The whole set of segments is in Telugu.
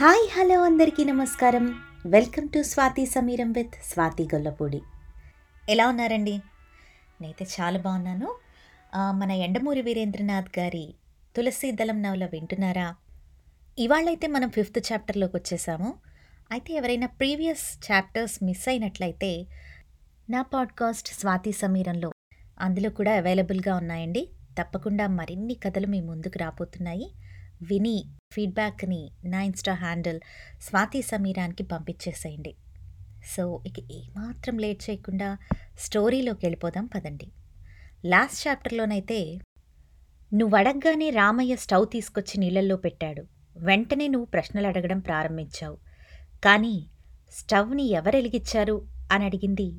హాయ్ హలో అందరికీ నమస్కారం. Welcome to Swathi Sameeram with Swathi Gollapudi. ఎలా ఉన్నారండి? నేనైతే చాలా బాగున్నాను. మన ఎండమూరి వీరేంద్రనాథ్ గారి తులసి దళం నవల వింటున్నారా? ఇవాళైతే మనం ఫిఫ్త్ చాప్టర్లోకి వచ్చేసాము. అయితే ఎవరైనా ప్రీవియస్ చాప్టర్స్ మిస్ అయినట్లయితే నా పాడ్కాస్ట్ స్వాతి సమీరంలో అందులో కూడా అవైలబుల్గా ఉన్నాయండి. తప్పకుండా మరిన్ని కథలు మీ ముందుకు రాబోతున్నాయి. విని ఫీడ్బ్యాక్ని నా ఇన్స్టా హ్యాండిల్ స్వాతి సమీరానికి పంపించేసేయండి. సో ఇక ఏమాత్రం లేట్ చేయకుండా స్టోరీలోకి వెళ్ళిపోదాం పదండి. లాస్ట్ చాప్టర్లోనైతే నువ్వు అడగగానే రామయ్య స్టవ్ తీసుకొచ్చి నీళ్ళల్లో పెట్టాడు. వెంటనే నువ్వు ప్రశ్నలు అడగడం ప్రారంభించావు. కానీ స్టవ్ని ఎవరు వెలిగించారు అని అడిగింది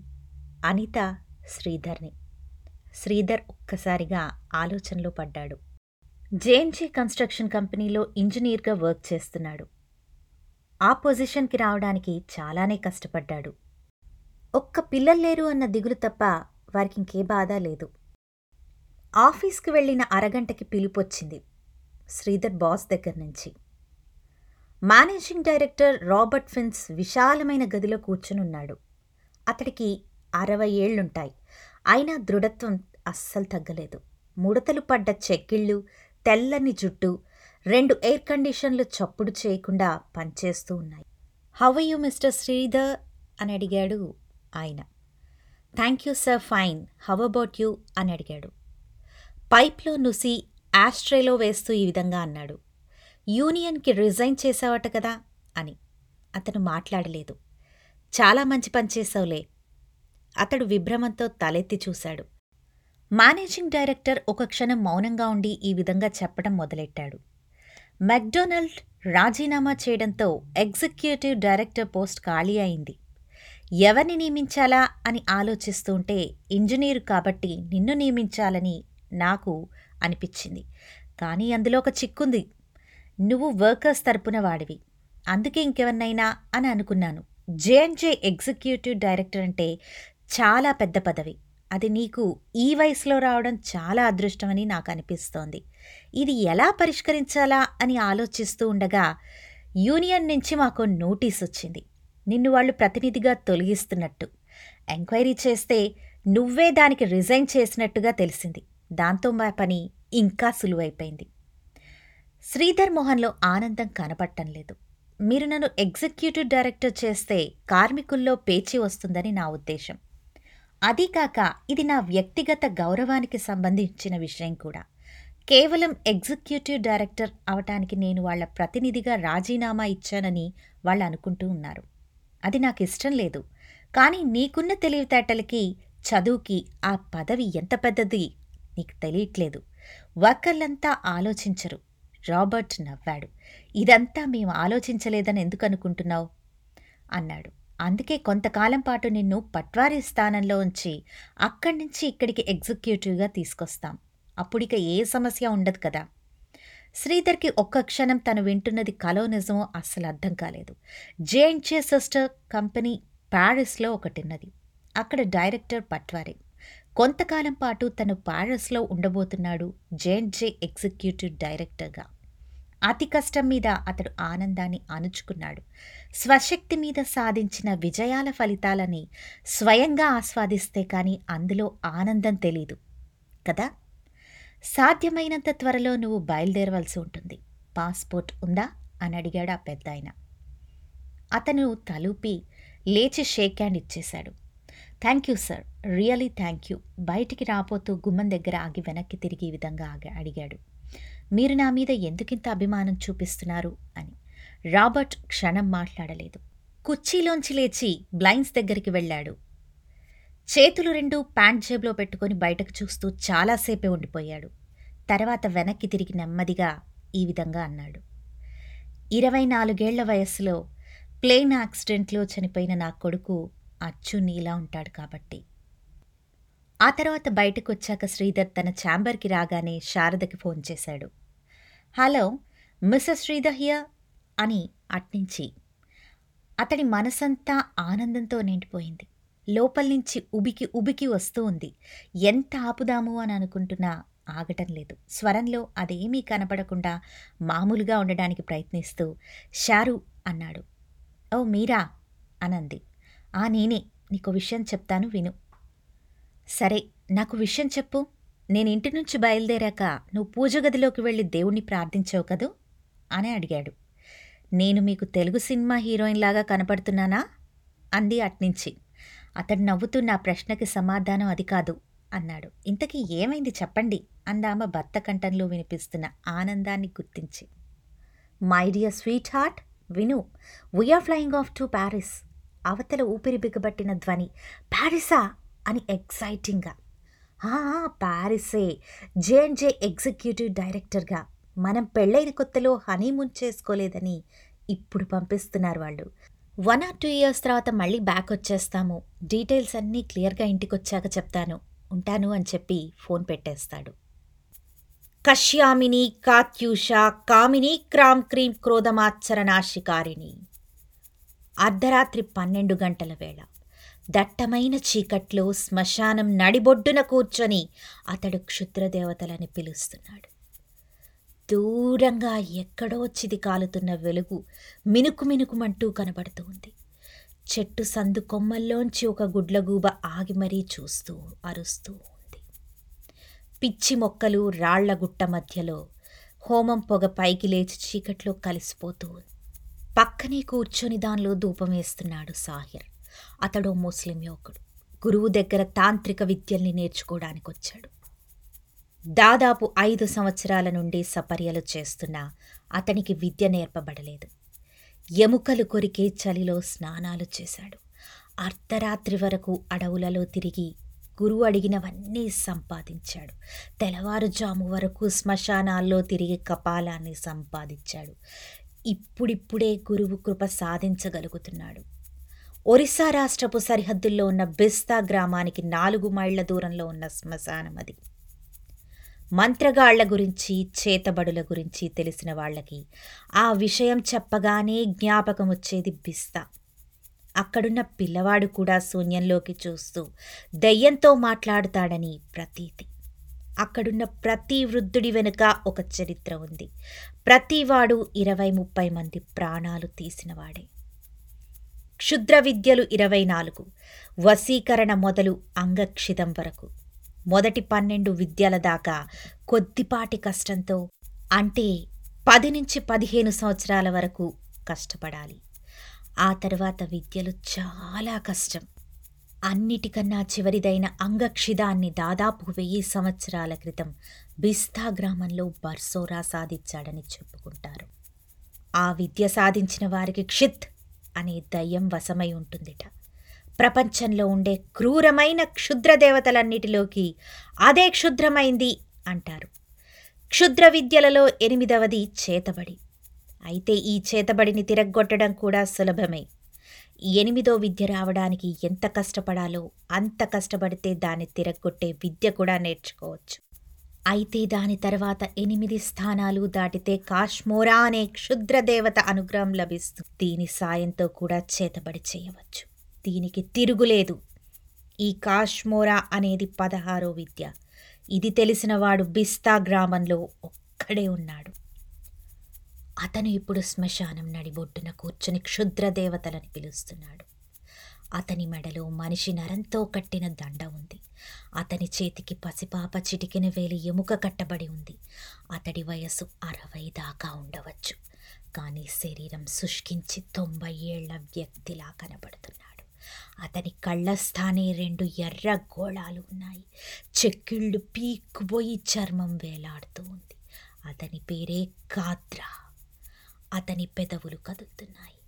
అనిత శ్రీధర్ని. శ్రీధర్ ఒక్కసారిగా ఆలోచనలో పడ్డాడు. జేఎన్జే కన్స్ట్రక్షన్ కంపెనీలో ఇంజనీర్గా వర్క్ చేస్తున్నాడు. ఆ పొజిషన్కి రావడానికి చాలానే కష్టపడ్డాడు. ఒక్క పిల్లలు లేరు అన్న దిగులు తప్ప వారికి ఇంకే బాధ లేదు. ఆఫీస్కి వెళ్ళిన అరగంటకి పిలుపొచ్చింది శ్రీధర్ బాస్ దగ్గర నుంచి. మేనేజింగ్ డైరెక్టర్ రాబర్ట్ ఫిన్స్ విశాలమైన గదిలో కూర్చునున్నాడు అతడికి అరవై ఏళ్ళుంటాయి అయినా దృఢత్వం అస్సలు తగ్గలేదు. ముడతలు పడ్డ చెక్కిళ్ళు తెల్లని జుట్టు రెండు ఎయిర్ కండిషన్లు చప్పుడు చేయకుండా పనిచేస్తూ ఉన్నాయి. హౌ యూ మిస్టర్ శ్రీధర్ అని అడిగాడు ఆయన. Thank you sir fine how about you అని అడిగాడు. పైప్లో నుసి ఆస్ట్రేలో వేస్తూ ఈ విధంగా అన్నాడు. యూనియన్కి రిజైన్ చేసావట కదా? అని. అతను మాట్లాడలేదు. చాలా మంచి పని చేసావులే అతడు విభ్రమంతో తలెత్తి చూశాడు. మేనేజింగ్ డైరెక్టర్ ఒక క్షణం మౌనంగా ఉండి ఈ విధంగా చెప్పడం మొదలెట్టాడు. మెక్డొనాల్డ్ రాజీనామా చేయడంతో ఎగ్జిక్యూటివ్ డైరెక్టర్ పోస్ట్ ఖాళీ అయింది. ఎవరిని నియమించాలా అని ఆలోచిస్తూ ఉంటే కాబట్టి నిన్ను నియమించాలని నాకు అనిపించింది. కానీ అందులో ఒక చిక్కుంది. నువ్వు వర్కర్స్ తరపున వాడివి. అందుకే ఇంకెవరినైనా అని అనుకున్నాను. జేఎన్జే ఎగ్జిక్యూటివ్ డైరెక్టర్ అంటే చాలా పెద్ద పదవి. అది నీకు ఈ వయసులో రావడం చాలా అదృష్టమని నాకు అనిపిస్తోంది. ఇది ఎలా పరిష్కరించాలా అని ఆలోచిస్తూ ఉండగా యూనియన్ నుంచి మాకు నోటీస్ వచ్చింది. నిన్ను వాళ్ళు ప్రతినిధిగా తొలగిస్తున్నట్టు. ఎంక్వైరీ చేస్తే నువ్వే దానికి రిజైన్ చేసినట్టుగా తెలిసింది. దాంతో మా పని ఇంకా సులువైపోయింది. శ్రీధర్ మోహన్లో ఆనందం కనపడటం లేదు. మీరు నన్ను ఎగ్జిక్యూటివ్ డైరెక్టర్ చేస్తే కార్మికుల్లో పేచీ వస్తుందని నా ఉద్దేశం. అదీకాక ఇది నా వ్యక్తిగత గౌరవానికి సంబంధించిన విషయం కూడా. కేవలం ఎగ్జిక్యూటివ్ డైరెక్టర్ అవటానికి నేను వాళ్ళ ప్రతినిధిగా రాజీనామా ఇచ్చానని వాళ్ళు అనుకుంటూ ఉన్నారు. అది నాకు ఇష్టం లేదు. కానీ నీకున్న తెలివితేటలకి చదువుకి ఆ పదవి ఎంత పెద్దది నీకు తెలియట్లేదు. వర్కర్లంతా ఆలోచించరు. రాబర్ట్ నవ్వాడు. ఇదంతా మేము ఆలోచించలేదని ఎందుకు అనుకుంటున్నావు? అన్నాడు. అందుకే కొంతకాలం పాటు నిన్ను పట్వారీ స్థానంలో ఉంచి అక్కడి నుంచి ఇక్కడికి ఎగ్జిక్యూటివ్గా తీసుకొస్తాం. అప్పుడిక ఏ సమస్య ఉండదు కదా. శ్రీధర్కి ఒక్క క్షణం తను వింటున్నది కలో నిజమో అస్సలు అర్థం కాలేదు. జేఎన్జే సిస్టర్ కంపెనీ ప్యారిస్లో ఒకటిన్నది. అక్కడ డైరెక్టర్ పట్వారే. కొంతకాలం పాటు తను ప్యారిస్లో ఉండబోతున్నాడు జేఎన్జే ఎగ్జిక్యూటివ్ డైరెక్టర్గా. అతి కష్టం మీద అతడు ఆనందాన్ని అణుచుకున్నాడు స్వశక్తి మీద సాధించిన విజయాల ఫలితాలని స్వయంగా ఆస్వాదిస్తే కానీ అందులో ఆనందం తెలీదు కదా? సాధ్యమైనంత త్వరలో నువ్వు బయలుదేరవలసి ఉంటుంది. పాస్పోర్ట్ ఉందా? అని అడిగాడు ఆ పెద్ద అతను తలూపి లేచి షేక్ హ్యాండ్ ఇచ్చేశాడు. Thank you sir. Really thank you. బయటికి రాపోతూ గుమ్మం దగ్గర ఆగి వెనక్కి తిరిగి ఈ విధంగా ఆగి అడిగాడు. మీరు నా మీద ఎందుకింత అభిమానం చూపిస్తున్నారు అని. రాబర్ట్ క్షణం మాట్లాడలేదు. కుర్చీలోంచి లేచి బ్లైండ్స్ దగ్గరికి వెళ్ళాడు. చేతులు రెండు ప్యాంట్ జేబులో పెట్టుకుని బయటకు చూస్తూ చాలాసేపే ఉండిపోయాడు. తర్వాత వెనక్కి తిరిగి నెమ్మదిగా ఈ విధంగా అన్నాడు. ఇరవై నాలుగేళ్ళ వయస్సులో ప్లేన్ యాక్సిడెంట్లో చనిపోయిన నా కొడుకు అచ్చు నీలా ఉంటాడు కాబట్టి. ఆ తర్వాత బయటకు వచ్చాక శ్రీధర్ తన ఛాంబర్కి రాగానే శారదకి ఫోన్ చేశాడు. హలో మిస్సెస్ శ్రీధర్ హియర్ అని అట్నుంచి అతడి మనసంతా ఆనందంతో నిండిపోయింది. లోపల నుంచి ఉబికి ఉబికి వస్తూ ఉంది. ఎంత ఆపుదాము అని అనుకుంటున్నా ఆగటం లేదు. స్వరంలో అదేమీ కనపడకుండా మామూలుగా ఉండడానికి ప్రయత్నిస్తూ షారు అన్నాడు. ఓ మీరా అనంది. ఆ నేనే నీకు విషయం చెప్తాను విను. సరే నాకు విషయం చెప్పు. నేను ఇంటి నుంచి బయలుదేరాక నువ్వు పూజ గదిలోకి వెళ్ళి దేవుణ్ణి ప్రార్థించావు కదూ? అని అడిగాడు. నేను మీకు తెలుగు సినిమా హీరోయిన్ లాగా కనపడుతున్నానా? అంది అట్నుంచి. అతడు నవ్వుతూ నా ప్రశ్నకి సమాధానం అది కాదు అన్నాడు. ఇంతకీ ఏమైంది చెప్పండి అందామ భర్త కంఠంలో వినిపిస్తున్న ఆనందాన్ని గుర్తించి. మై డియర్ స్వీట్ హార్ట్ విను we're flying off to Paris అవతల ఊపిరి బిగబట్టిన ధ్వని ప్యారిసా అని ఎక్సైటింగ్గా ప్యారిసే జేఎన్జే ఎగ్జిక్యూటివ్ డైరెక్టర్గా మనం పెళ్ళైన కొత్తలో హనీమూన్ చేసుకోలేదని ఇప్పుడు పంపిస్తున్నారు వాళ్ళు. వన్ ఆర్ టూ ఇయర్స్ తర్వాత మళ్ళీ బ్యాక్ వచ్చేస్తాము. డీటెయిల్స్ అన్నీ క్లియర్గా ఇంటికి వచ్చాక చెప్తాను. ఉంటాను అని చెప్పి ఫోన్ పెట్టేస్తాడు. కశ్యామిని కాత్యూష కామిని క్రామ్ క్రీం క్రోధమాచరణాశికారిణి అర్ధరాత్రి పన్నెండు గంటల వేళ. దట్టమైన చీకట్లో శ్మశానం నడిబొడ్డున కూర్చొని అతడు క్షుద్రదేవతలని పిలుస్తున్నాడు. దూరంగా ఎక్కడో చిది కాలుతున్న వెలుగు మినుకు మినుకుమంటూ కనబడుతూ ఉంది. చెట్టు సందు కొమ్మల్లోంచి ఒక గుడ్లగూబ ఆగి మరీ చూస్తూ అరుస్తూ ఉంది. పిచ్చి మొక్కలు రాళ్ళ గుట్ట మధ్యలో హోమం పొగ పైకి లేచి చీకట్లో కలిసిపోతూ ఉంది. పక్కనే కూర్చొని దానిలో ధూపం వేస్తున్నాడు సాహిర్. అతడు ముస్లిం యువకుడు. గురువు దగ్గర తాంత్రిక విద్యల్ని నేర్చుకోవడానికి వచ్చాడు దాదాపు ఐదు సంవత్సరాల నుండి సపర్యలు చేస్తున్నా అతనికి విద్య నేర్పబడలేదు. ఎముకలు కొరికే చలిలో స్నానాలు చేశాడు. అర్ధరాత్రి వరకు అడవులలో తిరిగి గురువు అడిగినవన్నీ సంపాదించాడు. తెల్లవారుజాము వరకు శ్మశానాల్లో తిరిగి కపాలాన్ని సంపాదించాడు. ఇప్పుడిప్పుడే గురువు కృప సాధించగలుగుతున్నాడు. ఒరిస్సా రాష్ట్రపు సరిహద్దుల్లో ఉన్న బిస్తా గ్రామానికి నాలుగు మైళ్ళ దూరంలో ఉన్న శ్మశానం అది. మంత్రగాళ్ళ గురించి చేతబడుల గురించి తెలిసిన వాళ్ళకి ఆ విషయం చెప్పగానే జ్ఞాపకం వచ్చేది బిస్తా. అక్కడున్న పిల్లవాడు కూడా శూన్యంలోకి చూస్తూ దయ్యంతో మాట్లాడుతాడని ప్రతీతి. అక్కడున్న ప్రతి వృద్ధుడి వెనుక ఒక చరిత్ర ఉంది. ప్రతివాడు ఇరవై ముప్పై మంది ప్రాణాలు తీసినవాడే క్షుద్ర విద్యలు ఇరవై నాలుగు. వశీకరణ మొదలు అంగక్షితం వరకు. మొదటి పన్నెండు విద్యల దాకా కొద్దిపాటి కష్టంతో అంటే పది నుంచి పదిహేను సంవత్సరాల వరకు కష్టపడాలి. ఆ తర్వాత విద్యలు చాలా కష్టం. అన్నిటికన్నా చివరిదైన అంగక్షిదాన్ని దాదాపు వెయ్యి సంవత్సరాల క్రితం బిస్తా గ్రామంలో బర్సోరా సాధించాడని చెప్పుకుంటారు. ఆ విద్య సాధించిన వారికి క్షిత్ అనే దయ్యం వశమై ఉంటుందిట. ప్రపంచంలో ఉండే క్రూరమైన క్షుద్ర దేవతలన్నిటిలోకి అదే క్షుద్రమైంది అంటారు. క్షుద్ర విద్యలలో ఎనిమిదవది చేతబడి. అయితే ఈ చేతబడిని తిరగ్గొట్టడం కూడా సులభమే. ఎనిమిదో విద్య రావడానికి ఎంత కష్టపడాలో అంత కష్టపడితే దాన్ని తిరగొట్టే విద్య కూడా నేర్చుకోవచ్చు. అయితే దాని తర్వాత ఎనిమిది స్థానాలు దాటితే కాశ్మోరా అనే క్షుద్ర దేవత అనుగ్రహం లభిస్తుంది దీని సాయంతో కూడా చేతబడి చేయవచ్చు. దీనికి తిరుగులేదు ఈ కాశ్మోరా అనేది పదహారో విద్య. ఇది తెలిసినవాడు బిస్తా గ్రామంలో ఒక్కడే ఉన్నాడు. అతను ఇప్పుడు శ్మశానం నడిబొడ్డున కూర్చుని క్షుద్ర దేవతలని పిలుస్తున్నాడు. అతని మెడలో మనిషి నరంతో కట్టిన దండ ఉంది. అతని చేతికి పసిపాప చిటికిన వేలి ఎముక కట్టబడి ఉంది. అతడి వయస్సు అరవై దాకా ఉండవచ్చు. కానీ శరీరం శుష్కించి తొంభై ఏళ్ళ వ్యక్తిలా కనబడుతున్నాడు. అతని కళ్ళ స్థానే రెండు ఎర్ర గోళాలు ఉన్నాయి. చెక్కిళ్ళు పీక్కుపోయి చర్మం వేలాడుతూ ఉంది. అతని పేరే కాద్రా. అతని పెదవులు కదులుతున్నాయి.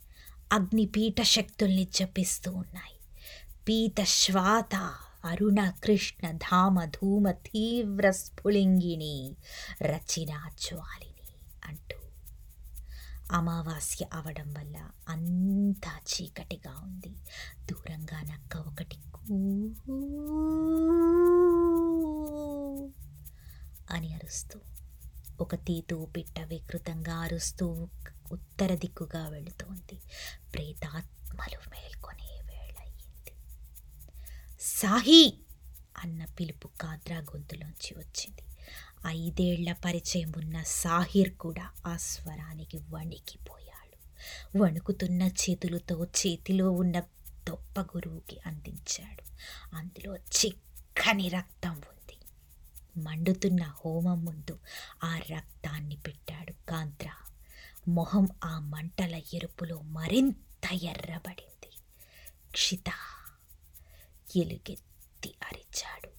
అగ్నిపీఠ శక్తుల్ని జపిస్తూ ఉన్నాయి. పీత శ్వాత అరుణ కృష్ణ ధామ ధూమ తీవ్ర స్ఫులింగిని రచిన జ్వాలిని అంటూ అమావాస్య అవడం వల్ల అంతా చీకటిగా ఉంది. దూరంగా నక్క ఒకటి అని అరుస్తూ ఒక తీతు పిట్ట వికృతంగా అరుస్తూ ఉత్తర దిక్కుగా వెళుతోంది. ప్రేతాత్మలు మేల్కొనే వేళయింది సాహి! అన్న పిలుపు కాద్రా గొంతులోంచి వచ్చింది. ఐదేళ్ళ పరిచయం ఉన్న సాహిర్ కూడా ఆ స్వరానికి వణికిపోయాడు. వణుకుతున్న చేతులతో చేతిలో ఉన్న దొప్ప గురువుకి అందించాడు. అందులో చిక్కని రక్తం ఉంది. మండుతున్న హోమం ముందు ఆ రక్తాన్ని పెట్టాడు కాంద్ర. మొహం ఆ మంటల ఎరుపులో మరింత ఎర్రబడింది. క్షిత ఎలుగెత్తి అరిచాడు.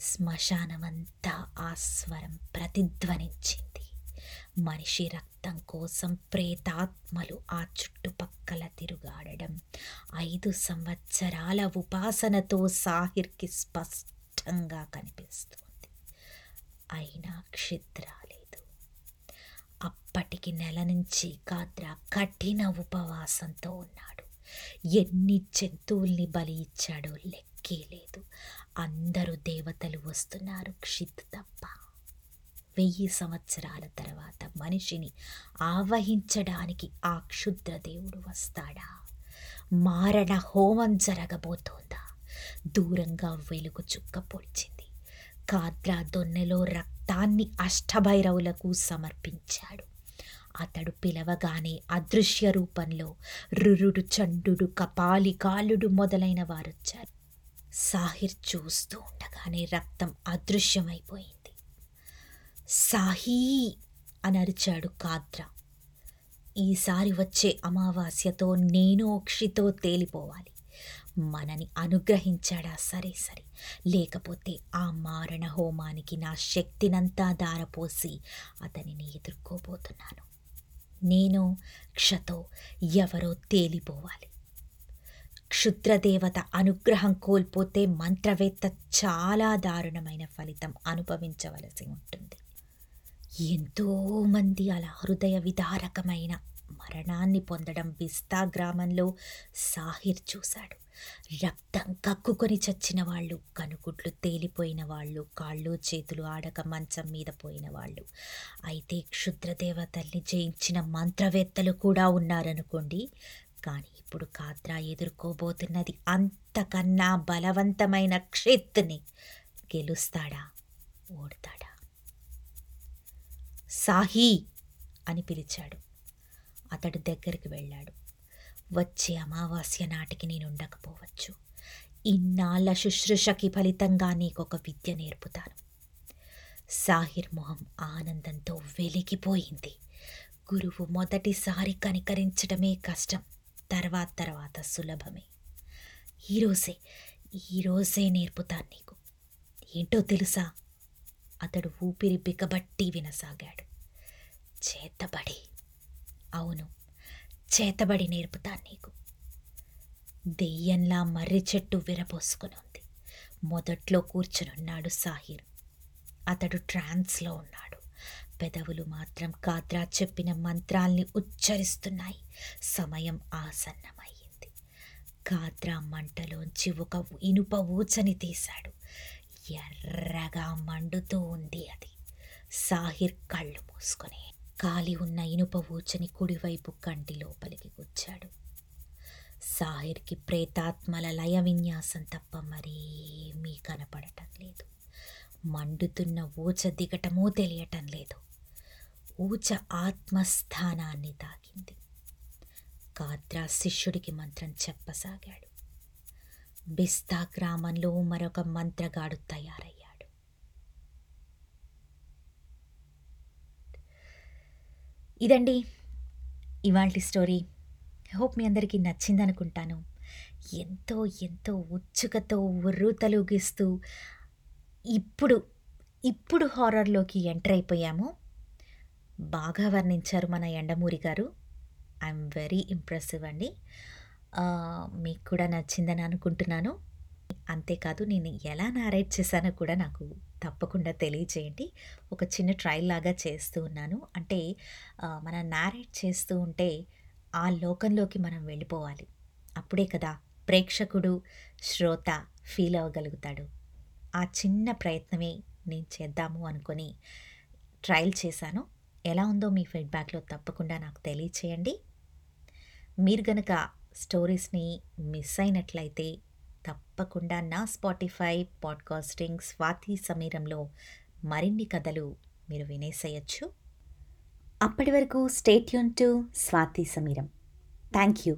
శ్మశానమంతా ఆ స్వరం ప్రతిధ్వనించింది. మనిషి రక్తం కోసం ప్రేతాత్మలు ఆ చుట్టుపక్కల తిరుగాడడం ఐదు సంవత్సరాల ఉపాసనతో సాహిర్కి స్పష్టంగా కనిపిస్తుంది. అయినా క్షిద్ర అప్పటికి నెల నుంచి కాద్ర కఠిన ఉపవాసంతో ఉన్నాడు. ఎన్ని జంతువుల్ని బలి ఇచ్చాడో లెక్కే లేదు. అందరూ దేవతలు వస్తున్నారు క్షిత్ తప్ప వెయ్యి సంవత్సరాల తర్వాత మనిషిని ఆవహించడానికి ఆ క్షుద్ర దేవుడు వస్తాడా? మారణ హోమం జరగబోతోందా? దూరంగా వెలుగు చుక్క పొడిచింది. కాద్రా దొన్నెలో రక్తాన్ని అష్టభైరవులకు సమర్పించాడు. అతడు పిలవగానే అదృశ్య రూపంలో రురుడు చండు కపాలి కాలుడు మొదలైన వారొచ్చారు. సాహిర్ చూస్తూ ఉండగానే రక్తం అదృశ్యమైపోయింది. సాహీ అని అరిచాడు కాద్రా ఈసారి వచ్చే అమావాస్యతో నేను అక్షితో తేలిపోవాలి. మనని అనుగ్రహించాడా? సరే సరే. లేకపోతే ఆ మారణ హోమానికి నా శక్తినంతా దారపోసి అతనిని ఎదుర్కోబోతున్నాను. నేను క్షతో ఎవరో తేలిపోవాలి. క్షుద్రదేవత అనుగ్రహం కోల్పోతే మంత్రవేత్త చాలా దారుణమైన ఫలితం అనుభవించవలసి ఉంటుంది. ఎంతోమంది అలా హృదయ విదారకమైన మరణాన్ని పొందడం బిస్తా గ్రామంలో సాహిర్ చూశాడు. రక్తం కక్కుకొని చచ్చిన వాళ్ళు కనుగుడ్లు తేలిపోయిన వాళ్ళు కాళ్ళు చేతులు ఆడక మంచం మీద పోయిన వాళ్ళు. అయితే క్షుద్రదేవతల్ని జయించిన మంత్రవేత్తలు కూడా ఉన్నారనుకోండి. కానీ ఇప్పుడు కాత్రా ఎదుర్కోబోతున్నది అంతకన్నా బలవంతమైన క్షేత్ని గెలుస్తాడా? ఓడతాడా? సాహీ అని పిలిచాడు. అతడు దగ్గరికి వెళ్ళాడు. వచ్చే అమావాస్య నాటికి నేను ఉండకపోవచ్చు. ఇన్నాళ్ళ శుశ్రూషకి ఫలితంగా నీకొక విద్య నేర్పుతాను. సాహిర్ మొహం ఆనందంతో వెలిగిపోయింది. గురువు మొదటిసారి కనికరించడమే కష్టం. తర్వాత తర్వాత సులభమే. ఈరోజే ఈరోజే నేర్పుతాను నీకు. ఏంటో తెలుసా? అతడు ఊపిరి బిగబట్టి వినసాగాడు. చేతబడి. అవును చేతబడి నేర్పుతాను నీకు. దెయ్యంలా మర్రి చెట్టు విరపోసుకుని ఉంది మొదట్లో కూర్చునున్నాడు సాహిర్. అతడు ట్రాన్స్లో ఉన్నాడు. పెదవులు మాత్రం కాద్రా చెప్పిన మంత్రాల్ని ఉచ్చరిస్తున్నాయి. సమయం ఆసన్నమయ్యింది. కాద్రా మంటలోంచి ఒక ఇనుప ఊచని తీశాడు. ఎర్రగా మండుతూ ఉంది అది. సాహిర్ కళ్ళు మూసుకునే కాలి ఉన్న ఇనుప ఊచని కుడివైపు కంటి లోపలికి గుచ్చాడు. సాహిర్కి ప్రేతాత్మల లయ విన్యాసం తప్ప మరేమీ కనపడటం లేదు. మండుతున్న ఊచ దిగటమో తెలియటం లేదు. ఊచ ఆత్మస్థానాన్ని తాకింది. కాద్రా శిష్యుడికి మంత్రం చెప్పసాగాడు. బిస్తా గ్రామంలో మరొక మంత్రగాడు తయారయ్యాడు. ఇదండి ఇవాళ స్టోరీ. హోప్ మీ అందరికీ నచ్చిందనుకుంటాను. ఎంతో ఎంతో ఉత్సుకతో ఉర్రు తలుగిస్తూ ఇప్పుడు ఇప్పుడు హారర్లోకి ఎంటర్ అయిపోయాము. బాగా వర్ణించారు మన ఎండమూరి గారు. ఐఎమ్ వెరీ ఇంప్రెసివ్ అండి. మీకు కూడా నచ్చిందని అనుకుంటున్నాను. అంతేకాదు నేను ఎలా నారేట్ చేశానో కూడా నాకు తప్పకుండా తెలియచేయండి. ఒక చిన్న ట్రయల్ లాగా చేస్తూ ఉన్నాను. అంటే మనం నారేట్ చేస్తూ ఉంటే ఆ లోకంలోకి మనం వెళ్ళిపోవాలి. అప్పుడే కదా ప్రేక్షకుడు శ్రోత ఫీల్ అవ్వగలుగుతాడు. ఆ చిన్న ప్రయత్నమే నేను చేద్దాము అనుకొని ట్రయల్ చేశాను. ఎలా ఉందో మీ ఫీడ్బ్యాక్లో తప్పకుండా నాకు తెలియచేయండి. మీరు గనక స్టోరీస్ని మిస్ అయినట్లయితే తప్పకుండా నా స్పాటిఫై పాడ్కాస్టింగ్ స్వాతి సమీరంలో మరిన్ని కథలు మీరు వినేసేయచ్చు. అప్పటి వరకు stay tune to Swathi Sameeram. Thank you